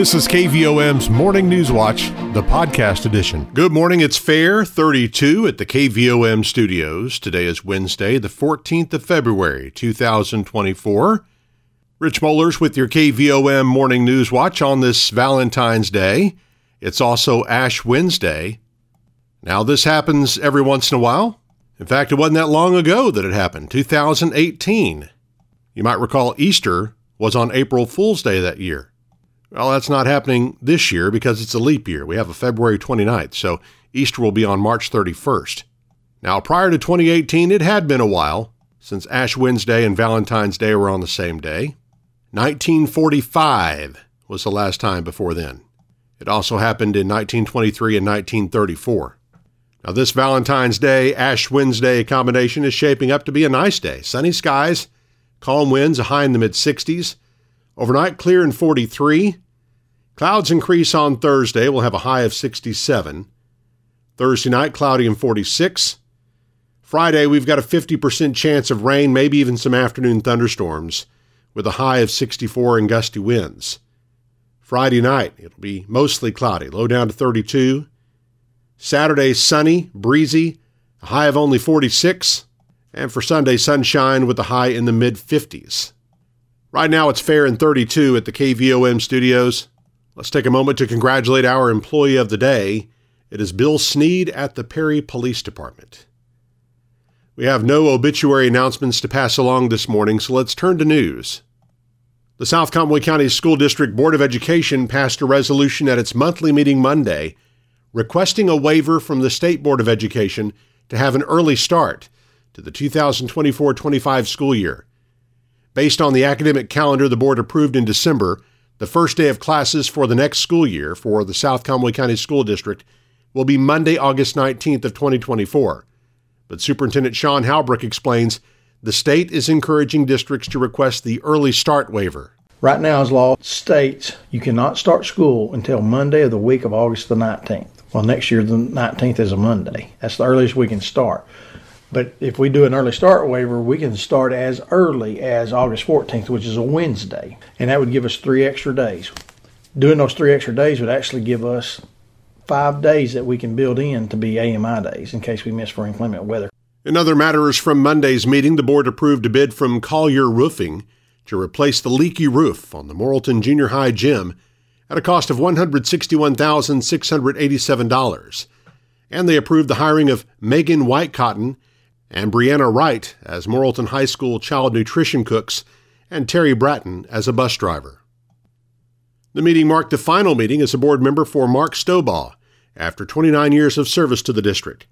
This is KVOM's Morning News Watch, the podcast edition. Good morning. It's Fair 32 at the KVOM studios. Today is Wednesday, the 14th of February, 2024. Rich Mollers with your KVOM Morning News Watch on this Valentine's Day. It's also Ash Wednesday. Now, this happens every once in a while. In fact, it wasn't that long ago that it happened, 2018. You might recall Easter was on April Fool's Day that year. Well, that's not happening this year because it's a leap year. We have a February 29th, so Easter will be on March 31st. Now, prior to 2018, it had been a while since Ash Wednesday and Valentine's Day were on the same day. 1945 was the last time before then. It also happened in 1923 and 1934. Now, this Valentine's Day Ash Wednesday combination is shaping up to be a nice day. Sunny skies, calm winds, a high in the mid 60s. Overnight, clear and 43. Clouds increase on Thursday. We'll have a high of 67. Thursday night, cloudy and 46. Friday, we've got a 50% chance of rain, maybe even some afternoon thunderstorms, with a high of 64 and gusty winds. Friday night, it'll be mostly cloudy, low down to 32. Saturday, sunny, breezy, a high of only 46. And for Sunday, sunshine with a high in the mid 50s. Right now, it's fair and 32 at the KVOM studios. Let's take a moment to congratulate our employee of the day. It is Bill Sneed at the Perry Police Department. We have no obituary announcements to pass along this morning, so let's turn to news. The South Conway County School District Board of Education passed a resolution at its monthly meeting Monday requesting a waiver from the State Board of Education to have an early start to the 2024 25 school year. Based on the academic calendar the board approved in December, the first day of classes for the next school year for the South Conway County School District will be Monday, August 19th of 2024. But Superintendent Sean Halbrook explains the state is encouraging districts to request the early start waiver. Right now, as law states, you cannot start school until Monday of the week of August the 19th. Well, next year, the 19th is a Monday. That's the earliest we can start. But if we do an early start waiver, we can start as early as August 14th, which is a Wednesday. And that would give us three extra days. Doing those three extra days would actually give us five days that we can build in to be AMI days in case we miss for inclement weather. In other matters from Monday's meeting, the board approved a bid from Collier Roofing to replace the leaky roof on the Morrilton Junior High gym at a cost of $161,687. And they approved the hiring of Megan Whitecotton and Brianna Wright as Morrilton High School child nutrition cooks, and Terry Bratton as a bus driver. The meeting marked the final meeting as a board member for Mark Stobaugh after 29 years of service to the district.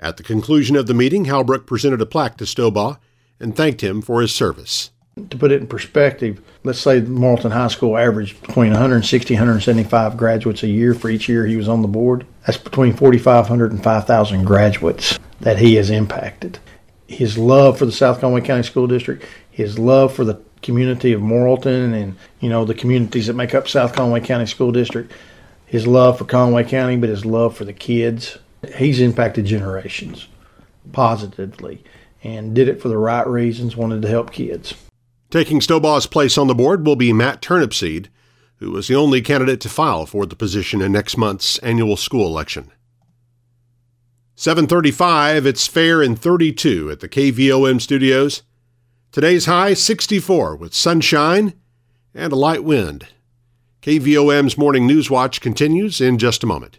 At the conclusion of the meeting, Halbrook presented a plaque to Stobaugh and thanked him for his service. To put it in perspective, let's say Morrilton High School averaged between 160 and 175 graduates a year for each year he was on the board. That's between 4,500 and 5,000 graduates that he has impacted. His love for the South Conway County School District, his love for the community of Morrilton and you know the communities that make up South Conway County School District, his love for Conway County, but his love for the kids. He's impacted generations positively and did it for the right reasons, wanted to help kids. Taking Stobaugh's place on the board will be Matt Turnipseed, who was the only candidate to file for the position in next month's annual school election. 735, it's fair and 32 at the KVOM studios. Today's high 64 with sunshine and a light wind. KVOM's Morning News Watch continues in just a moment.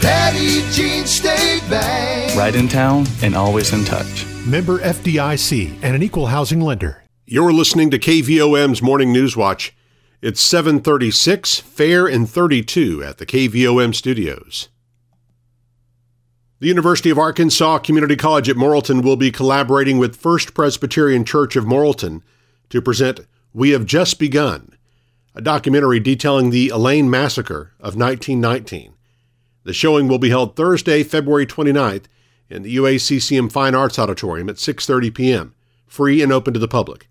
Petit Jean State Bank. Right in town and always in touch. Member FDIC and an equal housing lender. You're listening to KVOM's Morning News Watch. It's 736, fair and 32 at the KVOM studios. The University of Arkansas Community College at Morrilton will be collaborating with First Presbyterian Church of Morrilton to present We Have Just Begun, a documentary detailing the Elaine Massacre of 1919. The showing will be held Thursday, February 29th in the UACCM Fine Arts Auditorium at 6:30 p.m., free and open to the public.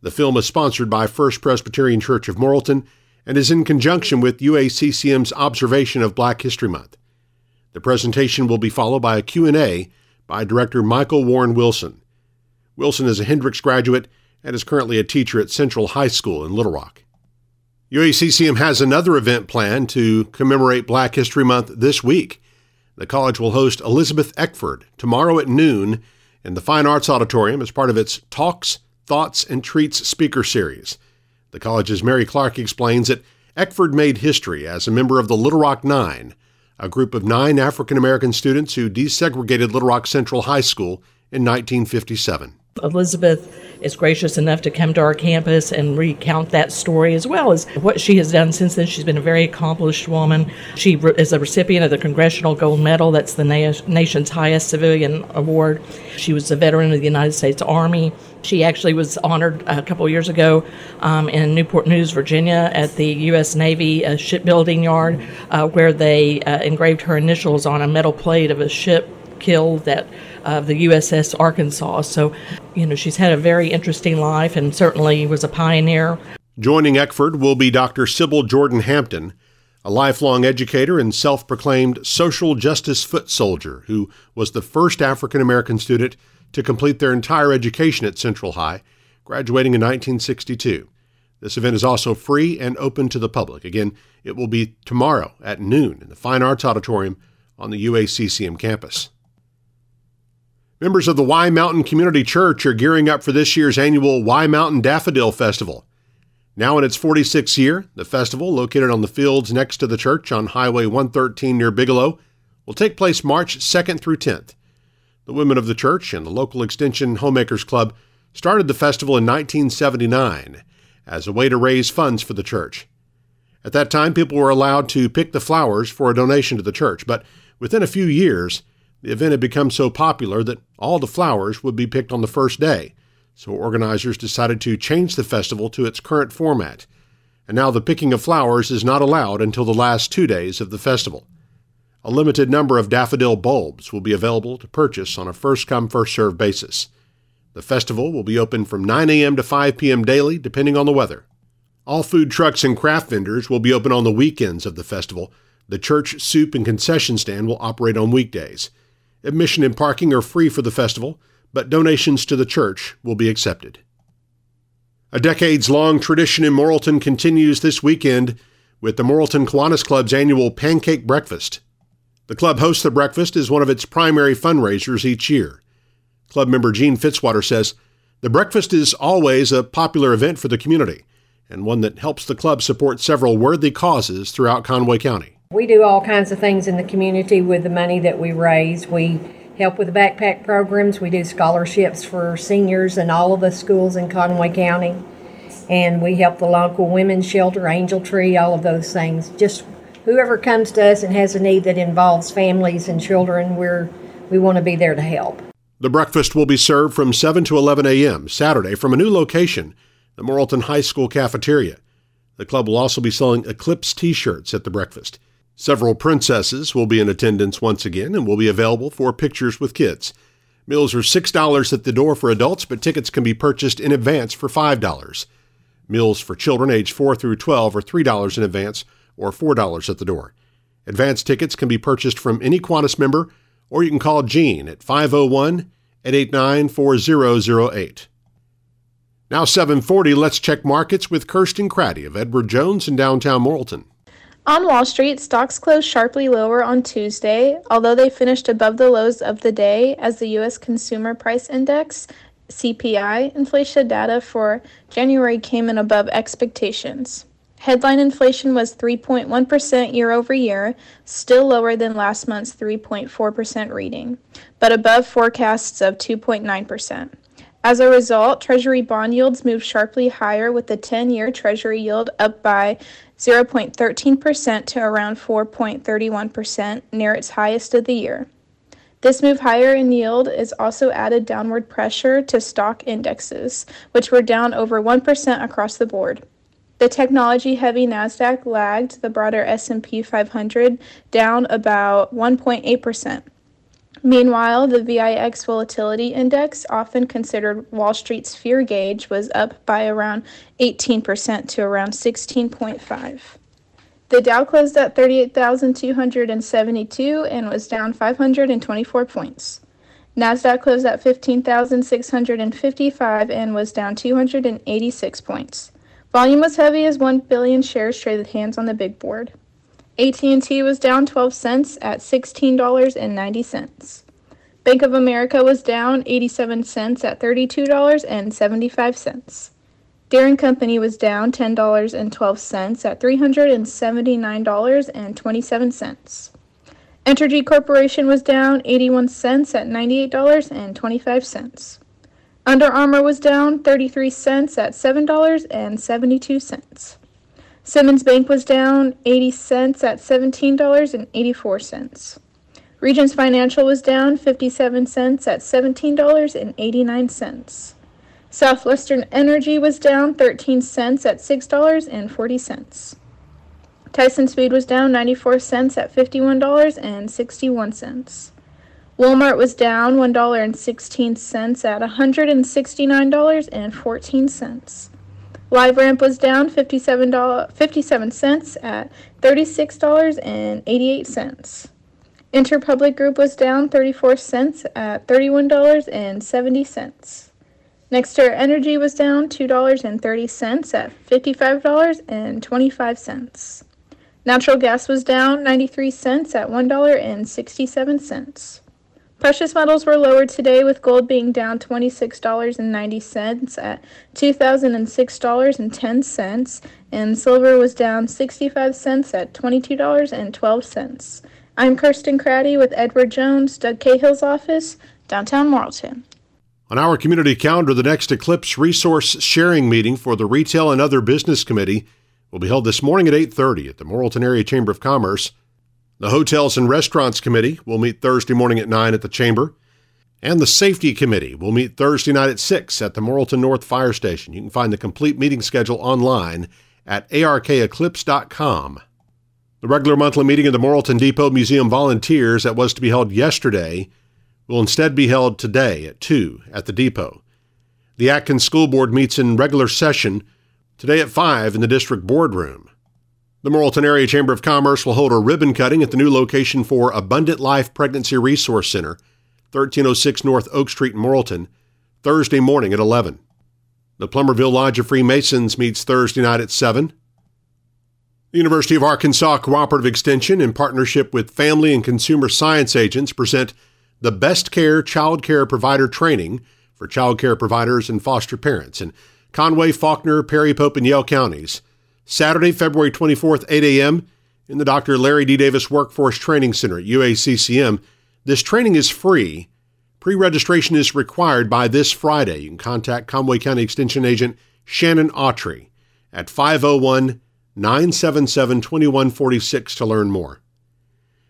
The film is sponsored by First Presbyterian Church of Morrilton and is in conjunction with UACCM's observation of Black History Month. The presentation will be followed by a Q&A by director Michael Warren Wilson. Wilson is a Hendrix graduate and is currently a teacher at Central High School in Little Rock. UACCM has another event planned to commemorate Black History Month this week. The college will host Elizabeth Eckford tomorrow at noon in the Fine Arts Auditorium as part of its Talks, Thoughts, and Treats speaker series. The college's Mary Clark explains that Eckford made history as a member of the Little Rock Nine, a group of nine African American students who desegregated Little Rock Central High School in 1957. Elizabeth is gracious enough to come to our campus and recount that story as well as what she has done since then. She's been a very accomplished woman. She is a recipient of the Congressional Gold Medal, that's the na- nation's highest civilian award. She was a veteran of the United States Army. She actually was honored a couple years ago um, in Newport News, Virginia, at the U.S. Navy uh, shipbuilding yard, uh, where they uh, engraved her initials on a metal plate of a ship killed that of the USS Arkansas. So, you know, she's had a very interesting life and certainly was a pioneer. Joining Eckford will be Dr. Sybil Jordan Hampton, a lifelong educator and self proclaimed social justice foot soldier who was the first African American student to complete their entire education at Central High, graduating in 1962. This event is also free and open to the public. Again, it will be tomorrow at noon in the Fine Arts Auditorium on the UACCM campus. Members of the Wye Mountain Community Church are gearing up for this year's annual Wye Mountain Daffodil Festival. Now in its 46th year, the festival, located on the fields next to the church on Highway 113 near Bigelow, will take place March 2nd through 10th. The women of the church and the local Extension Homemakers Club started the festival in 1979 as a way to raise funds for the church. At that time, people were allowed to pick the flowers for a donation to the church, but within a few years, the event had become so popular that all the flowers would be picked on the first day, so organizers decided to change the festival to its current format. And now the picking of flowers is not allowed until the last two days of the festival. A limited number of daffodil bulbs will be available to purchase on a first come, first served basis. The festival will be open from 9 a.m. to 5 p.m. daily, depending on the weather. All food trucks and craft vendors will be open on the weekends of the festival. The church soup and concession stand will operate on weekdays. Admission and parking are free for the festival, but donations to the church will be accepted. A decades long tradition in Morrilton continues this weekend with the Morrilton Kiwanis Club's annual Pancake Breakfast. The club hosts the breakfast as one of its primary fundraisers each year. Club member Gene Fitzwater says the breakfast is always a popular event for the community and one that helps the club support several worthy causes throughout Conway County. We do all kinds of things in the community with the money that we raise. We help with the backpack programs. We do scholarships for seniors in all of the schools in Conway County. And we help the local women's shelter, Angel Tree, all of those things. Just whoever comes to us and has a need that involves families and children, we're, we want to be there to help. The breakfast will be served from 7 to 11 a.m. Saturday from a new location, the Morrilton High School cafeteria. The club will also be selling Eclipse t shirts at the breakfast. Several princesses will be in attendance once again and will be available for pictures with kids. Meals are $6 at the door for adults, but tickets can be purchased in advance for $5. Meals for children aged 4 through 12 are $3 in advance or $4 at the door. Advance tickets can be purchased from any Kiwanis member or you can call Gene at 501 889 4008. Now 740, let's check markets with Kirsten Craddy of Edward Jones in downtown Morrilton. On Wall Street, stocks closed sharply lower on Tuesday, although they finished above the lows of the day as the U.S. Consumer Price Index CPI inflation data for January came in above expectations. Headline inflation was 3.1% year over year, still lower than last month's 3.4% reading, but above forecasts of 2.9%. As a result, Treasury bond yields moved sharply higher with the 10 year Treasury yield up by 0.13% to around 4.31%, near its highest of the year. This move higher in yield is also added downward pressure to stock indexes, which were down over 1% across the board. The technology-heavy Nasdaq lagged the broader S&P 500 down about 1.8%. Meanwhile, the VIX volatility index, often considered Wall Street's fear gauge, was up by around 18% to around 16.5. The Dow closed at 38,272 and was down 524 points. Nasdaq closed at 15,655 and was down 286 points. Volume was heavy as 1 billion shares traded hands on the big board. AT&T was down 12 cents at $16.90. Bank of America was down 87 cents at $32.75. Deere & Company was down $10.12 at $379.27. Entergy Corporation was down 81 cents at $98.25. Under Armour was down 33 cents at $7.72. Simmons Bank was down 80 cents at $17.84. Regions Financial was down 57 cents at $17.89. Southwestern Energy was down 13 cents at $6.40. Tyson Foods was down 94 cents at $51.61. Walmart was down $1.16 at $169.14. LiveRamp was down $57, 57 at $36.88. Interpublic Group was down 34 cents at $31.70. NextEra Energy was down $2.30 at $55.25. Natural gas was down 93 cents at $1.67. Precious metals were lower today, with gold being down $26.90 at $2,006.10, and silver was down 65 cents at $22.12. I'm Kirsten Craddy with Edward Jones, Doug Cahill's office, downtown Morrilton. On our community calendar, the next Eclipse Resource Sharing Meeting for the Retail and Other Business Committee will be held this morning at 8:30 at the Morrilton Area Chamber of Commerce. The Hotels and Restaurants Committee will meet Thursday morning at 9 at the Chamber. And the Safety Committee will meet Thursday night at 6 at the Morrilton North Fire Station. You can find the complete meeting schedule online at arkeclipse.com. The regular monthly meeting of the Morrilton Depot Museum Volunteers that was to be held yesterday will instead be held today at 2 at the depot. The Atkins School Board meets in regular session today at 5 in the district boardroom. The Morrilton Area Chamber of Commerce will hold a ribbon cutting at the new location for Abundant Life Pregnancy Resource Center, 1306 North Oak Street in Morrilton, Thursday morning at 11. The Plumerville Lodge of Freemasons meets Thursday night at 7. The University of Arkansas Cooperative Extension, in partnership with Family and Consumer Science Agents, present the Best Care Child Care Provider Training for child care providers and foster parents in Conway, Faulkner, Perry Pope, and Yell counties. Saturday, February 24th, 8 a.m., in the Dr. Larry D. Davis Workforce Training Center at UACCM. This training is free. Pre registration is required by this Friday. You can contact Conway County Extension Agent Shannon Autry at 501 977 2146 to learn more.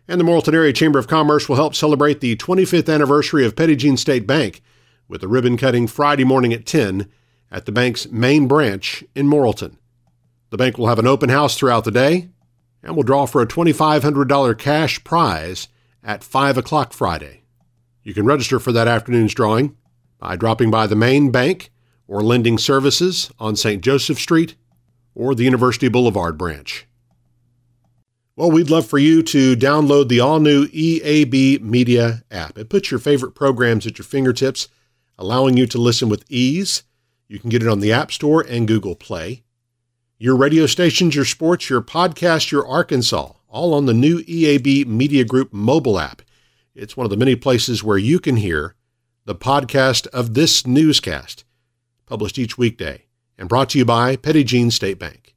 And the Morrilton Area Chamber of Commerce will help celebrate the 25th anniversary of Jean State Bank with a ribbon cutting Friday morning at 10 at the bank's main branch in Morrilton. The bank will have an open house throughout the day and will draw for a $2,500 cash prize at 5 o'clock Friday. You can register for that afternoon's drawing by dropping by the main bank or lending services on St. Joseph Street or the University Boulevard branch. Well, we'd love for you to download the all new EAB Media app. It puts your favorite programs at your fingertips, allowing you to listen with ease. You can get it on the App Store and Google Play. Your radio stations, your sports, your podcast, your Arkansas, all on the new EAB Media Group mobile app. It's one of the many places where you can hear the podcast of this newscast, published each weekday and brought to you by Petit Jean State Bank.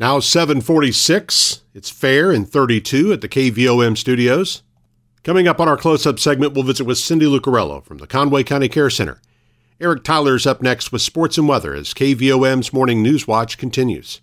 Now 746, it's fair and 32 at the KVOM studios. Coming up on our close-up segment, we'll visit with Cindy Lucariello from the Conway County Care Center. Eric Tyler's up next with sports and weather as KVOM's Morning News Watch continues.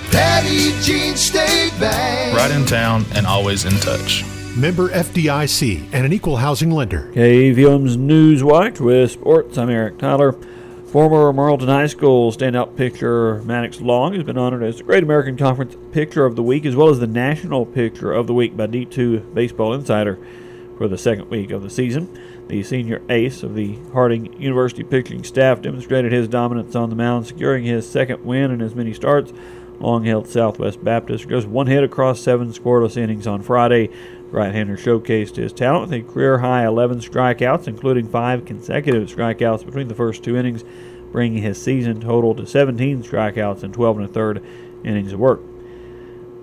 Petit Jean State Bank. Right in town and always in touch. Member FDIC and an equal housing lender. KVOM's News Watch with sports. I'm Eric Tyler. Former Morrilton High School standout pitcher Maddox Long has been honored as the Great American Conference Pitcher of the Week as well as the National Pitcher of the Week by D2 Baseball Insider for the second week of the season. The senior ace of the Harding University pitching staff demonstrated his dominance on the mound, securing his second win in as many starts Long held Southwest Baptist goes one hit across seven scoreless innings on Friday. Right-hander showcased his talent with a career-high 11 strikeouts, including five consecutive strikeouts between the first two innings, bringing his season total to 17 strikeouts and 12 and a third innings of work.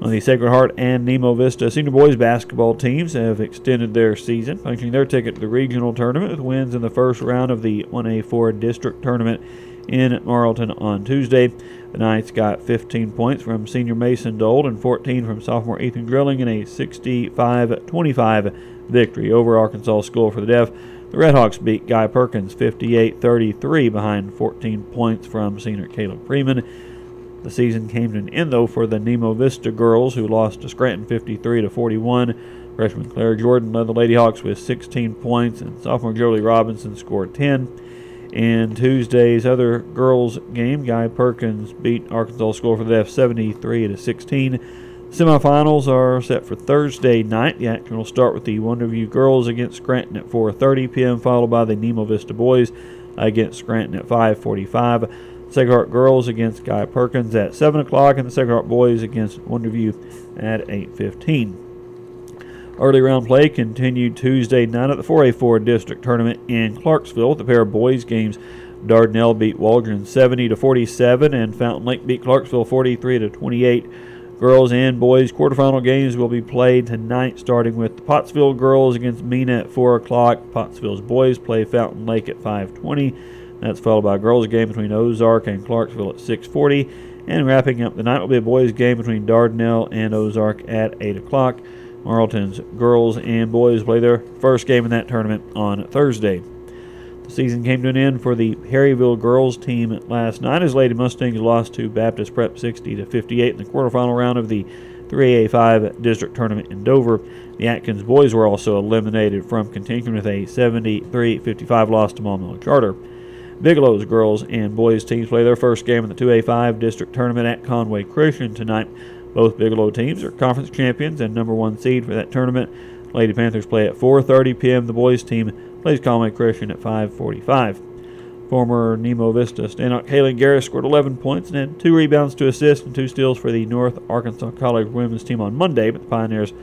On the Sacred Heart and Nemo Vista senior boys basketball teams have extended their season, punching their ticket to the regional tournament with wins in the first round of the 1A4 district tournament in Morrilton on Tuesday. The Knights got 15 points from senior Mason Dold and 14 from sophomore Ethan Grilling in a 65 25 victory over Arkansas School for the Deaf. The Redhawks beat Guy Perkins 58 33 behind 14 points from senior Caleb Freeman. The season came to an end, though, for the Nemo Vista girls, who lost to Scranton 53 to 41. Freshman Claire Jordan led the Lady Hawks with 16 points, and sophomore Jolie Robinson scored 10. In Tuesday's other girls game, Guy Perkins beat Arkansas School for the Deaf 73 to 16. Semifinals are set for Thursday night. The action will start with the Wonderview girls against Scranton at 4:30 p.m., followed by the Nemo Vista boys against Scranton at 5:45. Sacred girls against Guy Perkins at 7 o'clock, and the Sacred boys against Wonderview at 8:15. Early round play continued Tuesday night at the 4A4 district tournament in Clarksville with a pair of boys games. Dardanelle beat Waldron 70 to 47 and Fountain Lake beat Clarksville 43 to 28. Girls and boys quarterfinal games will be played tonight, starting with the Pottsville girls against Mena at 4 o'clock. Pottsville's boys play Fountain Lake at 5:20. That's followed by a girls game between Ozark and Clarksville at 6:40. And wrapping up the night will be a boys game between Dardanelle and Ozark at 8 o'clock. Morrilton's girls and boys play their first game in that tournament on Thursday. The season came to an end for the Perryville girls team last night as Lady Mustangs lost to Baptist Prep 60 to 58 in the quarterfinal round of the 3A5 district tournament in Dover. The Atkins boys were also eliminated from contention with a 73-55 loss to Maumelle Charter. Bigelow's girls and boys teams play their first game in the 2A5 district tournament at Conway Christian tonight. Both Bigelow teams are conference champions and number one seed for that tournament. Lady Panthers play at 4:30 p.m. The boys team plays Conway Christian at 5:45. Former Nemo Vista standout Kaylin Garris scored 11 points and had two rebounds to assist and two steals for the North Arkansas College women's team on Monday, but the Pioneers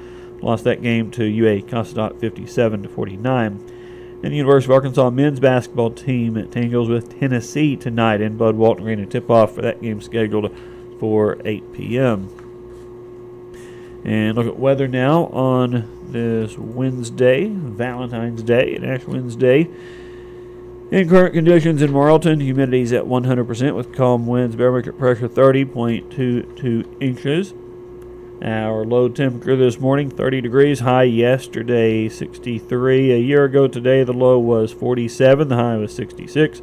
lost that game to UA Cossatot 57 to 49. And the University of Arkansas men's basketball team tangles with Tennessee tonight in Bud Walton Arena. Tip-off for that game scheduled for 8 p.m. And look at weather now on this Wednesday, Valentine's Day, and Ash Wednesday. In current conditions in Morrilton, humidity is at 100% with calm winds, barometric pressure 30.22 inches. Our low temperature this morning 30 degrees, high yesterday 63. A year ago today, the low was 47, the high was 66.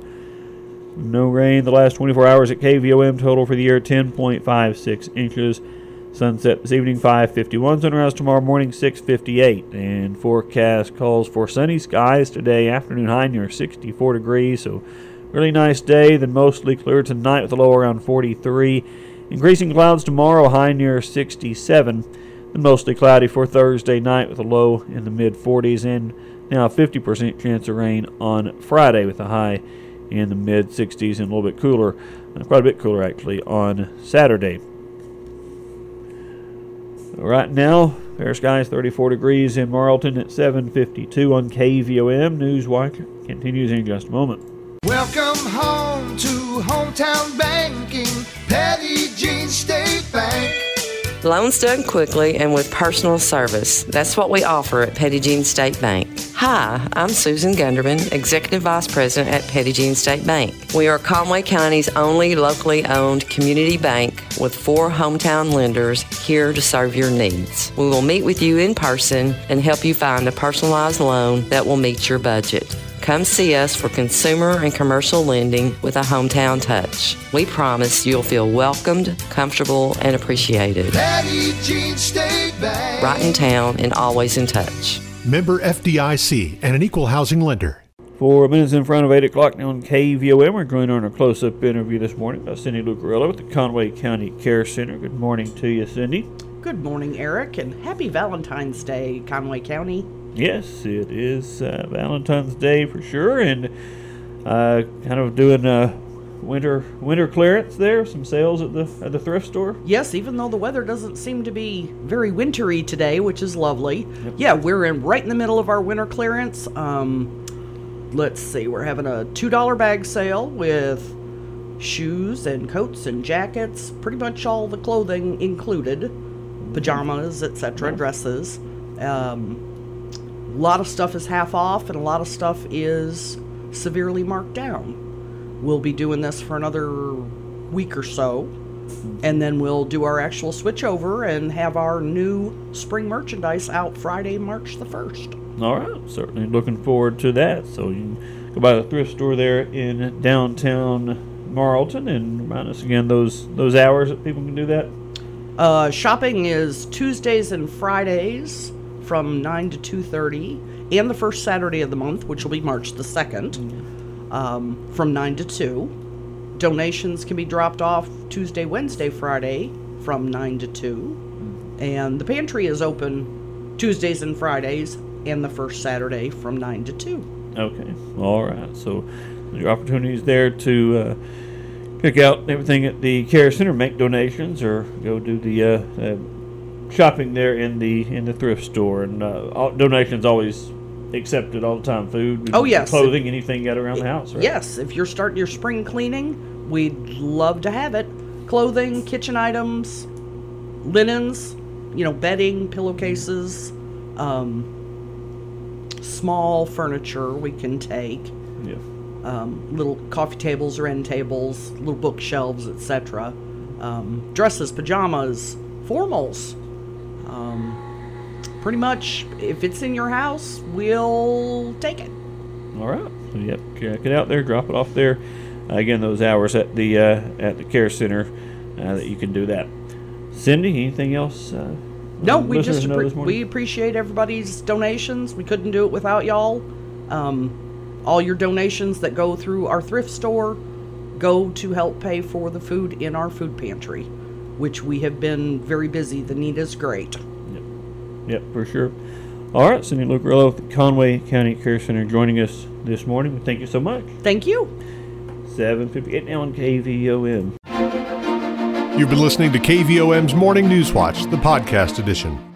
No rain the last 24 hours at KVOM, total for the year 10.56 inches. Sunset this evening 5:51. Sunrise tomorrow morning 6:58. And forecast calls for sunny skies today. Afternoon high near 64 degrees. So really nice day. Then mostly clear tonight with a low around 43. Increasing clouds tomorrow. High near 67. Then mostly cloudy for Thursday night with a low in the mid 40s. And now 50% chance of rain on Friday with a high in the mid 60s and a little bit cooler, uh, quite a bit cooler actually, on Saturday. Right now, fair skies 34 degrees in Morrilton at 752 on KVOM. Newswatch continues in just a moment. Welcome home to hometown banking, Petit Jean State Bank. Loans done quickly and with personal service. That's what we offer at Petit Jean State Bank. Hi, I'm Susan Gunderman, Executive Vice President at Jean State Bank. We are Conway County's only locally owned community bank with four hometown lenders here to serve your needs. We will meet with you in person and help you find a personalized loan that will meet your budget. Come see us for consumer and commercial lending with a hometown touch. We promise you'll feel welcomed, comfortable, and appreciated. Petit Jean State Bank. Right in town and always in touch. Member FDIC and an equal housing lender. Four minutes in front of 8 o'clock now on KVOM. We're going on a close up interview this morning by Cindy Lucariello with the Conway County Care Center. Good morning to you, Cindy. Good morning, Eric, and happy Valentine's Day, Conway County. Yes, it is uh, Valentine's Day for sure, and uh, kind of doing a winter winter clearance there. Some sales at the at the thrift store. Yes, even though the weather doesn't seem to be very wintry today, which is lovely. Yeah, we're in right in the middle of our winter clearance. Um, let's see, we're having a two dollar bag sale with shoes and coats and jackets, pretty much all the clothing included, pajamas, etc., dresses. Um, a lot of stuff is half off, and a lot of stuff is severely marked down. We'll be doing this for another week or so, and then we'll do our actual switch over and have our new spring merchandise out Friday, March the 1st. All right, certainly looking forward to that. So you can go by the thrift store there in downtown Morrilton and remind us again those those hours that people can do that. Uh, shopping is Tuesdays and Fridays from 9 to 2.30 and the first saturday of the month which will be march the 2nd um, from 9 to 2 donations can be dropped off tuesday wednesday friday from 9 to 2 and the pantry is open tuesdays and fridays and the first saturday from 9 to 2 Okay, all right. So your opportunities there to uh, pick out everything at the care center, make donations, or go do the uh, uh, shopping there in the in the thrift store. And uh, all, donations always accepted all the time. Food, Oh, yes. clothing, anything you got around the house. Right? Yes, if you're starting your spring cleaning, we'd love to have it. Clothing, kitchen items, linens, you know, bedding, pillowcases, um, small furniture we can take. Yeah. Um, little coffee tables or end tables, little bookshelves, etc. Um, dresses, pajamas, formals. Pretty much, if it's in your house, we'll take it. All right. Yep. Get it out there. Drop it off there. Uh, again, those hours at the uh, at the care center uh, that you can do that. Cindy, anything else? Uh, No, we just appre- we appreciate everybody's donations. We couldn't do it without y'all. Um, all your donations that go through our thrift store go to help pay for the food in our food pantry, which we have been very busy. The need is great. Yep, for sure. All right, Cindy Lucariello with the Conway County Care Center joining us this morning. Thank you so much. Thank you. 758 now on KVOM. You've been listening to KVOM's Morning News Watch, the podcast edition.